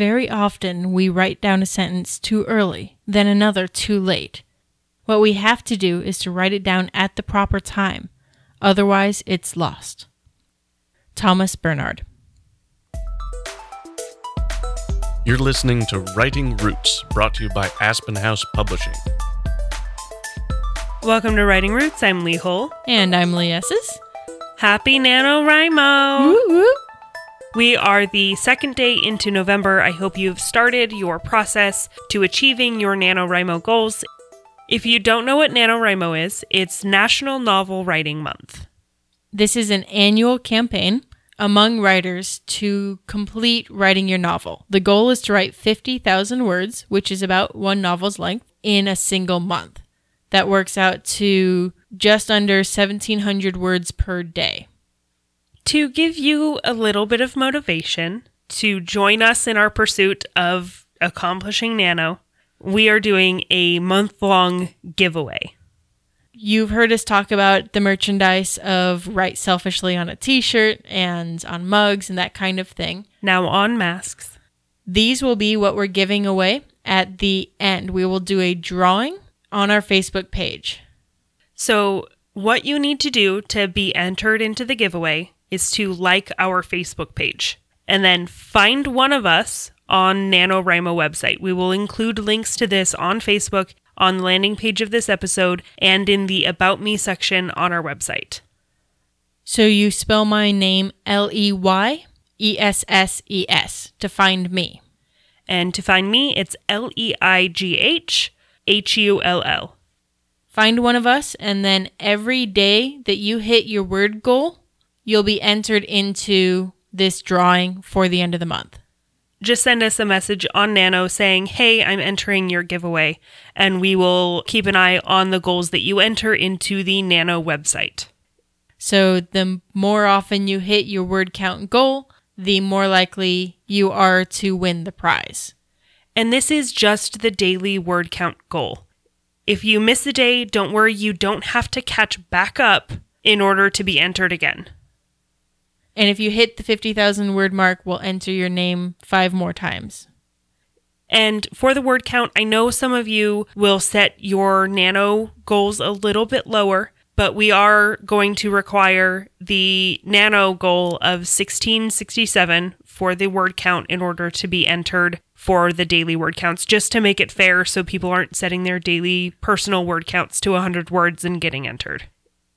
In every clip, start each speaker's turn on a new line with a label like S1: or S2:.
S1: Very often we write down a sentence too early, then another too late. What we have to do is to write it down at the proper time, otherwise, it's lost. Thomas Bernhard.
S2: You're listening to Writing Roots, brought to you by Aspen House Publishing.
S3: Welcome to Writing Roots. I'm Leigh Hull.
S1: And I'm Ley Esses.
S3: Happy NaNoWriMo!
S1: Woo woo.
S3: We are the second day into November. I hope you've started your process to achieving your NaNoWriMo goals. If you don't know what NaNoWriMo is, it's National Novel Writing Month.
S1: This is an annual campaign among writers to complete writing your novel. The goal is to write 50,000 words, which is about one novel's length, in a single month. That works out to just under 1,700 words per day.
S3: To give you a little bit of motivation to join us in our pursuit of accomplishing Nano, we are doing a month long giveaway.
S1: You've heard us talk about the merchandise of Write Selfishly on a t shirt and on mugs and that kind of thing.
S3: Now on masks.
S1: These will be what we're giving away at the end. We will do a drawing on our Facebook page.
S3: So, what you need to do to be entered into the giveaway is to like our Facebook page and then find one of us on NaNoWriMo website. We will include links to this on Facebook, on the landing page of this episode, and in the About Me section on our website.
S1: So you spell my name L E Y E S S E S to find me.
S3: And to find me, it's L E I G H H U L L.
S1: Find one of us, and then every day that you hit your word goal, you'll be entered into this drawing for the end of the month.
S3: Just send us a message on Nano saying, Hey, I'm entering your giveaway, and we will keep an eye on the goals that you enter into the Nano website.
S1: So the more often you hit your word count goal, the more likely you are to win the prize.
S3: And this is just the daily word count goal. If you miss a day, don't worry, you don't have to catch back up in order to be entered again.
S1: And if you hit the 50,000 word mark, we'll enter your name five more times.
S3: And for the word count, I know some of you will set your nano goals a little bit lower, but we are going to require the nano goal of 1667 for the word count in order to be entered for the daily word counts, just to make it fair so people aren't setting their daily personal word counts to 100 words and getting entered.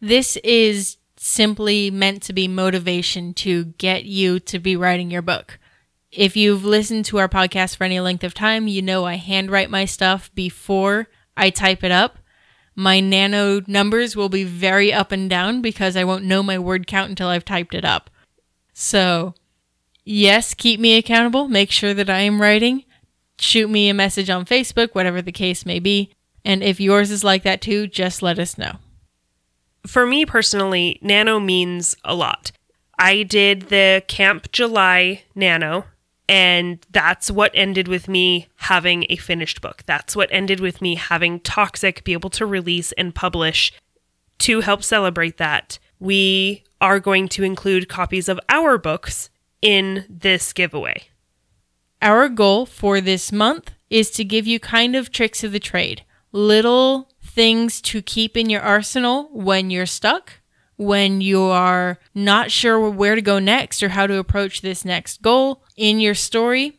S1: This is simply meant to be motivation to get you to be writing your book. If you've listened to our podcast for any length of time, you know I handwrite my stuff before I type it up. My nano numbers will be very up and down because I won't know my word count until I've typed it up. So, yes, keep me accountable. Make sure that I am writing. Shoot me a message on Facebook, whatever the case may be. And if yours is like that too, just let us know
S3: for me personally, nano means a lot. I did the Camp July Nano, and that's what ended with me having a finished book. That's what ended with me having Toxic be able to release and publish. To help celebrate that, we are going to include copies of our books in this giveaway.
S1: Our goal for this month is to give you kind of tricks of the trade, little things to keep in your arsenal when you're stuck, when you are not sure where to go next or how to approach this next goal in your story.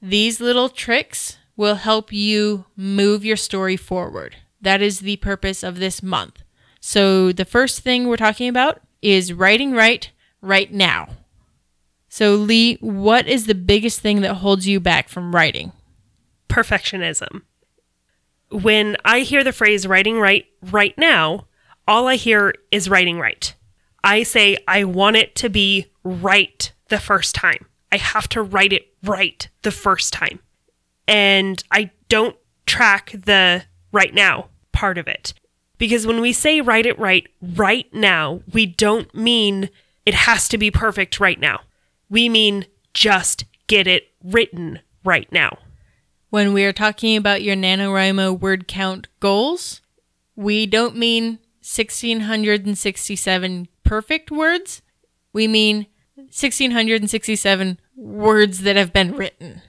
S1: These little tricks will help you move your story forward. That is the purpose of this month. So, the first thing we're talking about is writing right right now. So, Lee, what is the biggest thing that holds you back from writing?
S3: Perfectionism when I hear the phrase writing right right now, all I hear is writing right. I say, I want it to be right the first time. I have to write it right the first time. And I don't track the right now part of it. Because when we say write it right right now, we don't mean it has to be perfect right now. We mean just get it written right now.
S1: When we are talking about your NaNoWriMo word count goals, we don't mean 1667 perfect words. We mean 1667 words that have been written.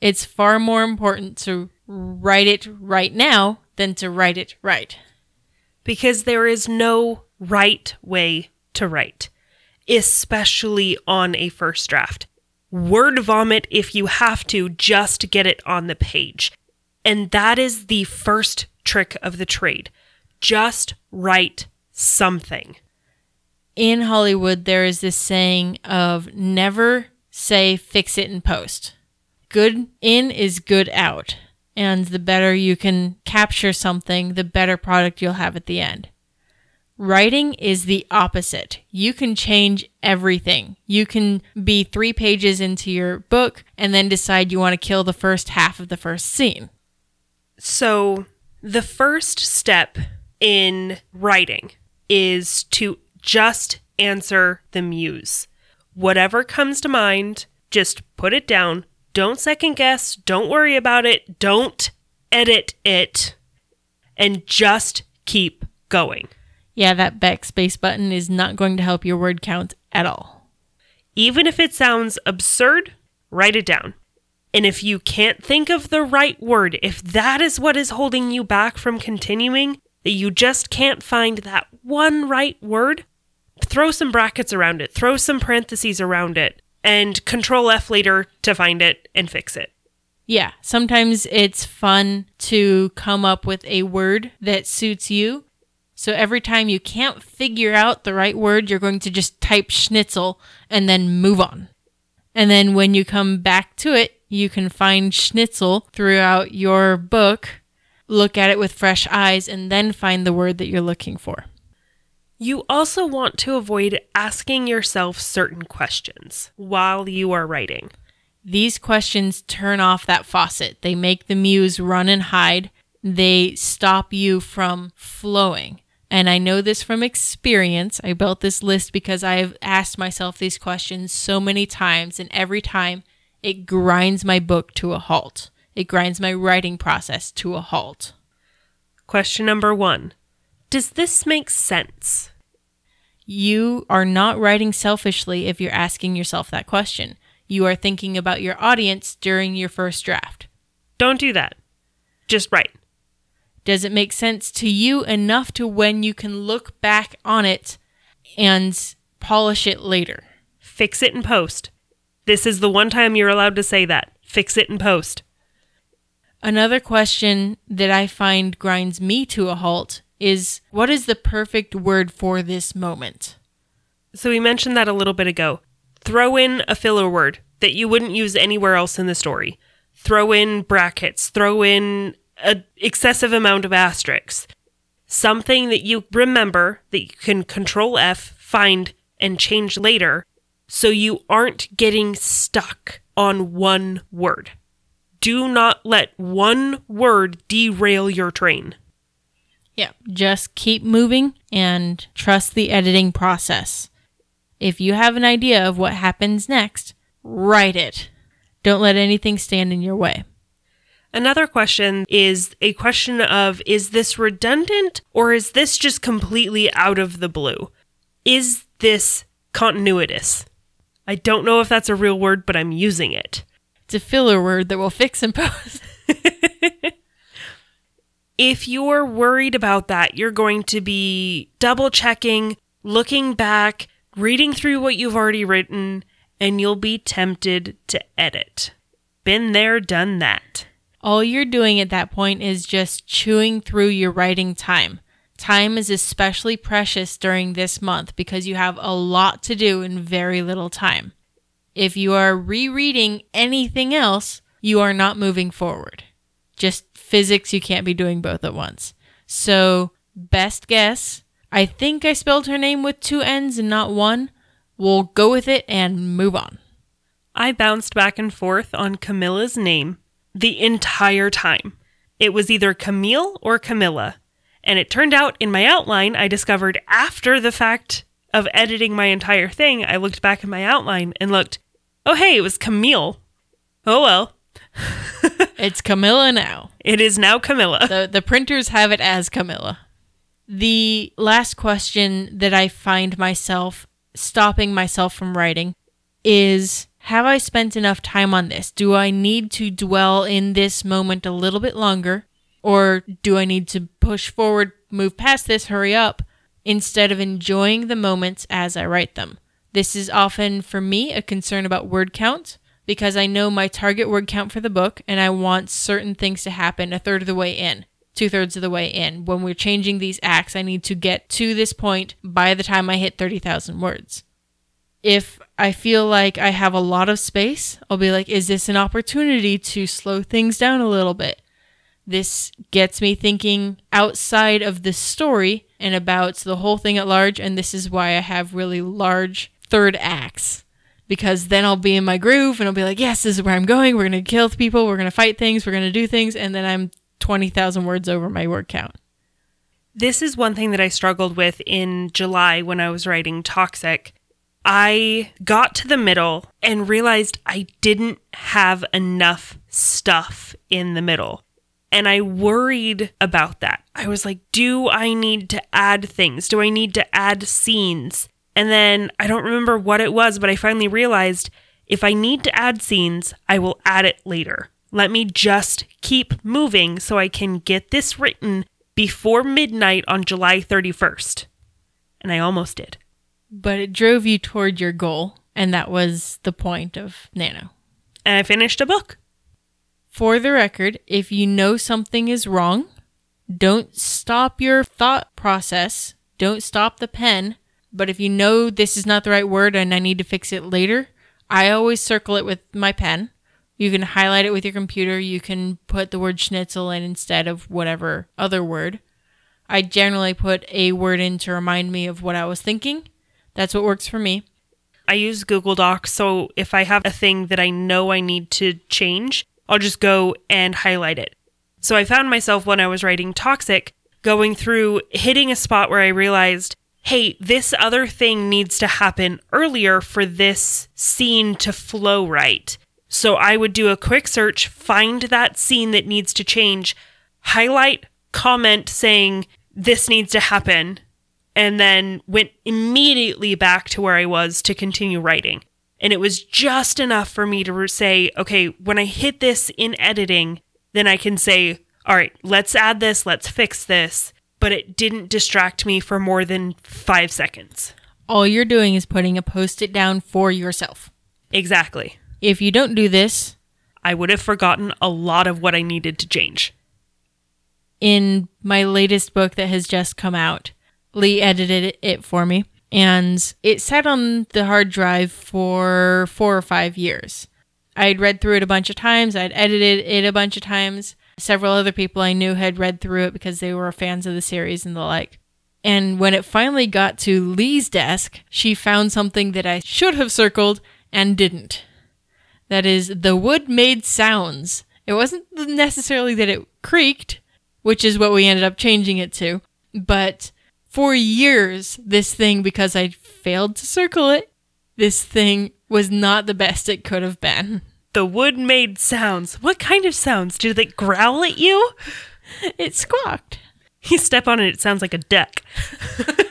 S1: It's far more important to write it right now than to write it right.
S3: Because there is no right way to write, especially on a first draft. Word vomit if you have to, just get it on the page. And that is the first trick of the trade. Just write something.
S1: In Hollywood, there is this saying of never say fix it in post. Good in is good out. And the better you can capture something, the better product you'll have at the end. Writing is the opposite. You can change everything. You can be three pages into your book and then decide you want to kill the first half of the first scene.
S3: So, the first step in writing is to just answer the muse. Whatever comes to mind, just put it down. Don't second guess. Don't worry about it. Don't edit it. And just keep going.
S1: Yeah, that backspace button is not going to help your word count at all.
S3: Even if it sounds absurd, write it down. And if you can't think of the right word, if that is what is holding you back from continuing, that you just can't find that one right word, throw some brackets around it, throw some parentheses around it, and control F later to find it and fix it.
S1: Yeah, sometimes it's fun to come up with a word that suits you. So every time you can't figure out the right word, you're going to just type schnitzel and then move on. And then when you come back to it, you can find schnitzel throughout your book, look at it with fresh eyes, and then find the word that you're looking for.
S3: You also want to avoid asking yourself certain questions while you are writing.
S1: These questions turn off that faucet. They make the muse run and hide. They stop you from flowing. And I know this from experience. I built this list because I've asked myself these questions so many times, and every time it grinds my book to a halt. It grinds my writing process to a halt.
S3: Question number one Does this make sense?
S1: You are not writing selfishly if you're asking yourself that question. You are thinking about your audience during your first draft.
S3: Don't do that. Just write.
S1: Does it make sense to you enough to when you can look back on it and polish it later?
S3: Fix it in post. This is the one time you're allowed to say that. Fix it in post.
S1: Another question that I find grinds me to a halt is what is the perfect word for this moment?
S3: So we mentioned that a little bit ago. Throw in a filler word that you wouldn't use anywhere else in the story. Throw in brackets, throw in an excessive amount of asterisks. Something that you remember that you can control F, find, and change later so you aren't getting stuck on one word. Do not let one word derail your train.
S1: Yeah, just keep moving and trust the editing process. If you have an idea of what happens next, write it. Don't let anything stand in your way.
S3: Another question is a question of is this redundant or is this just completely out of the blue? Is this continuitous? I don't know if that's a real word, but I'm using it.
S1: It's a filler word that will fix and post.
S3: if you're worried about that, you're going to be double checking, looking back, reading through what you've already written, and you'll be tempted to edit. Been there, done that.
S1: All you're doing at that point is just chewing through your writing time. Time is especially precious during this month because you have a lot to do in very little time. If you are rereading anything else, you are not moving forward. Just physics, you can't be doing both at once. So, best guess, I think I spelled her name with two N's and not one. We'll go with it and move on.
S3: I bounced back and forth on Camilla's name the entire time. It was either Camille or Camilla. And it turned out in my outline, I discovered after the fact of editing my entire thing, I looked back at my outline and looked, oh, hey, it was Camille. Oh, well.
S1: it's Camilla now.
S3: It is now Camilla.
S1: The, the printers have it as Camilla. The last question that I find myself stopping myself from writing is have I spent enough time on this? Do I need to dwell in this moment a little bit longer? Or do I need to push forward, move past this, hurry up, instead of enjoying the moments as I write them? This is often, for me, a concern about word count because I know my target word count for the book and I want certain things to happen a third of the way in, two thirds of the way in. When we're changing these acts, I need to get to this point by the time I hit 30,000 words. If I feel like I have a lot of space, I'll be like, is this an opportunity to slow things down a little bit? This gets me thinking outside of the story and about the whole thing at large, and this is why I have really large third acts. Because then I'll be in my groove and I'll be like, yes, this is where I'm going. We're going to kill people. We're going to fight things. We're going to do things. And then I'm 20,000 words over my word count.
S3: This is one thing that I struggled with in July when I was writing Toxic. I got to the middle and realized I didn't have enough stuff in the middle. And I worried about that. I was like, do I need to add things? Do I need to add scenes? And then I don't remember what it was, but I finally realized if I need to add scenes, I will add it later. Let me just keep moving so I can get this written before midnight on July 31st. And I almost did.
S1: But it drove you toward your goal, and that was the point of Nano.
S3: And I finished a book.
S1: For the record, if you know something is wrong, don't stop your thought process. Don't stop the pen. But if you know this is not the right word and I need to fix it later, I always circle it with my pen. You can highlight it with your computer. You can put the word schnitzel in instead of whatever other word. I generally put a word in to remind me of what I was thinking. That's what works for me.
S3: I use Google Docs, so if I have a thing that I know I need to change, I'll just go and highlight it. So I found myself when I was writing Toxic going through hitting a spot where I realized, hey, this other thing needs to happen earlier for this scene to flow right. So I would do a quick search, find that scene that needs to change, highlight, comment saying, this needs to happen, and then went immediately back to where I was to continue writing. And it was just enough for me to say, okay, when I hit this in editing, then I can say, all right, let's add this, let's fix this. But it didn't distract me for more than five seconds.
S1: All you're doing is putting a post it down for yourself.
S3: Exactly.
S1: If you don't do this,
S3: I would have forgotten a lot of what I needed to change.
S1: In my latest book that has just come out, Lee edited it for me, and it sat on the hard drive for four or five years. I'd read through it a bunch of times, I'd edited it a bunch of times. Several other people I knew had read through it because they were fans of the series and the like. And when it finally got to Lee's desk, she found something that I should have circled and didn't. That is, the wood made sounds. It wasn't necessarily that it creaked, which is what we ended up changing it to, but for years, this thing, because I failed to circle it, this thing was not the best it could have been.
S3: The wood made sounds. What kind of sounds? Did it growl at you?
S1: It squawked.
S3: You step on it, it sounds like a duck.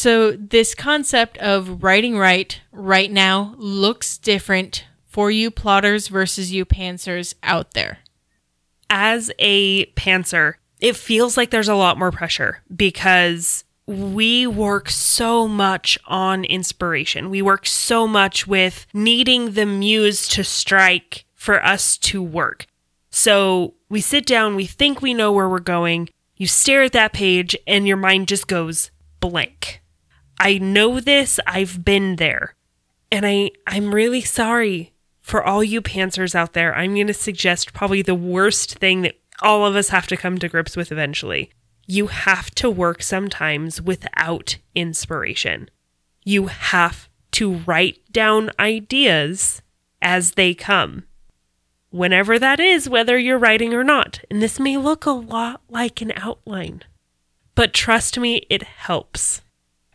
S1: So, this concept of writing right right now looks different for you plotters versus you pantsers out there.
S3: As a pantser, it feels like there's a lot more pressure because we work so much on inspiration. We work so much with needing the muse to strike for us to work. So we sit down, we think we know where we're going, you stare at that page, and your mind just goes blank. I know this, I've been there. And I, I'm really sorry for all you pantsers out there. I'm going to suggest probably the worst thing that all of us have to come to grips with eventually. You have to work sometimes without inspiration. You have to write down ideas as they come. Whenever that is, whether you're writing or not. And this may look a lot like an outline, but trust me, it helps.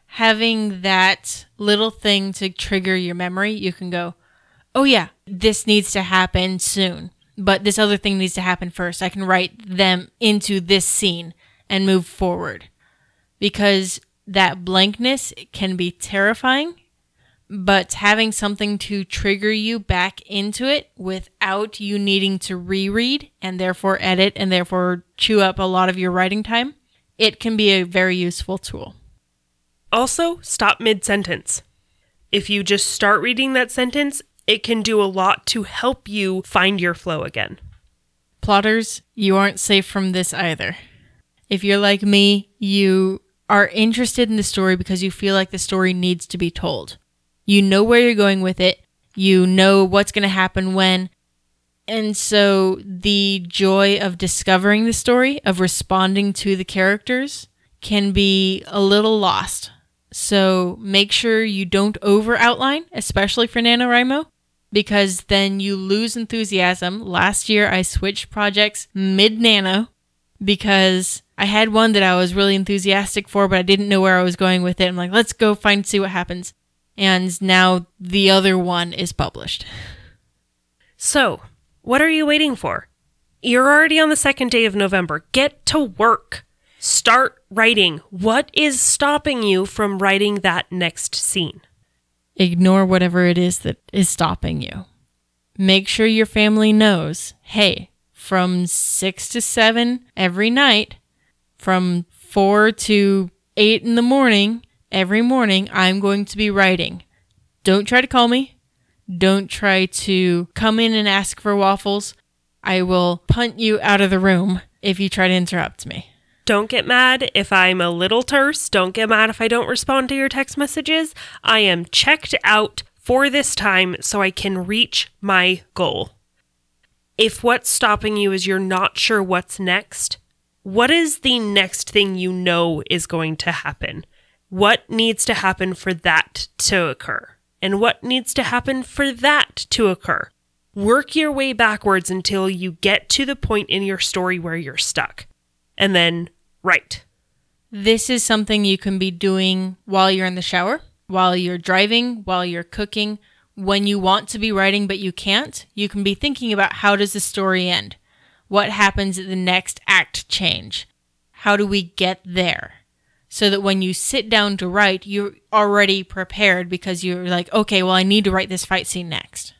S1: Having that little thing to trigger your memory, you can go, oh, yeah, this needs to happen soon, but this other thing needs to happen first. I can write them into this scene and move forward because that blankness can be terrifying, but having something to trigger you back into it without you needing to reread and therefore edit and therefore chew up a lot of your writing time, it can be a very useful tool.
S3: Also, stop mid sentence. If you just start reading that sentence, it can do a lot to help you find your flow again.
S1: Plotters, you aren't safe from this either. If you're like me, you are interested in the story because you feel like the story needs to be told. You know where you're going with it, you know what's going to happen when. And so the joy of discovering the story, of responding to the characters, can be a little lost. So make sure you don't over outline, especially for NaNoWriMo, because then you lose enthusiasm. Last year I switched projects mid nano because I had one that I was really enthusiastic for, but I didn't know where I was going with it. I'm like, let's go find see what happens. And now the other one is published.
S3: So, what are you waiting for? You're already on the second day of November. Get to work. Start writing. What is stopping you from writing that next scene?
S1: Ignore whatever it is that is stopping you. Make sure your family knows hey, from six to seven every night, from four to eight in the morning, every morning, I'm going to be writing. Don't try to call me. Don't try to come in and ask for waffles. I will punt you out of the room if you try to interrupt me.
S3: Don't get mad if I'm a little terse. Don't get mad if I don't respond to your text messages. I am checked out for this time so I can reach my goal. If what's stopping you is you're not sure what's next, what is the next thing you know is going to happen? What needs to happen for that to occur? And what needs to happen for that to occur? Work your way backwards until you get to the point in your story where you're stuck. And then write.
S1: This is something you can be doing while you're in the shower, while you're driving, while you're cooking. When you want to be writing but you can't, you can be thinking about how does the story end? What happens at the next act change? How do we get there? So that when you sit down to write, you're already prepared because you're like, okay, well, I need to write this fight scene next.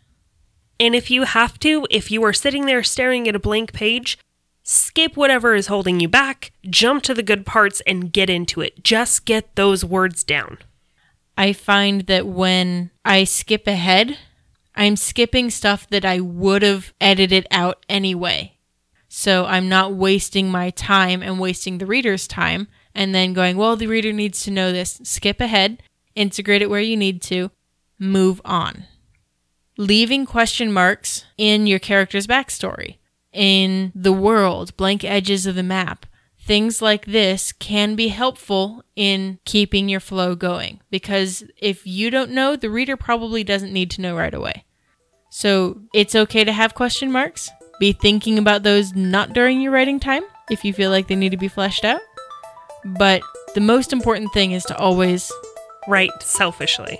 S3: And if you have to, if you are sitting there staring at a blank page, skip whatever is holding you back, jump to the good parts, and get into it. Just get those words down.
S1: I find that when I skip ahead, I'm skipping stuff that I would have edited out anyway. So I'm not wasting my time and wasting the reader's time and then going, well, the reader needs to know this. Skip ahead, integrate it where you need to, move on. Leaving question marks in your character's backstory, in the world, blank edges of the map. Things like this can be helpful in keeping your flow going because if you don't know, the reader probably doesn't need to know right away. So it's okay to have question marks be thinking about those not during your writing time if you feel like they need to be fleshed out. But the most important thing is to always
S3: write selfishly.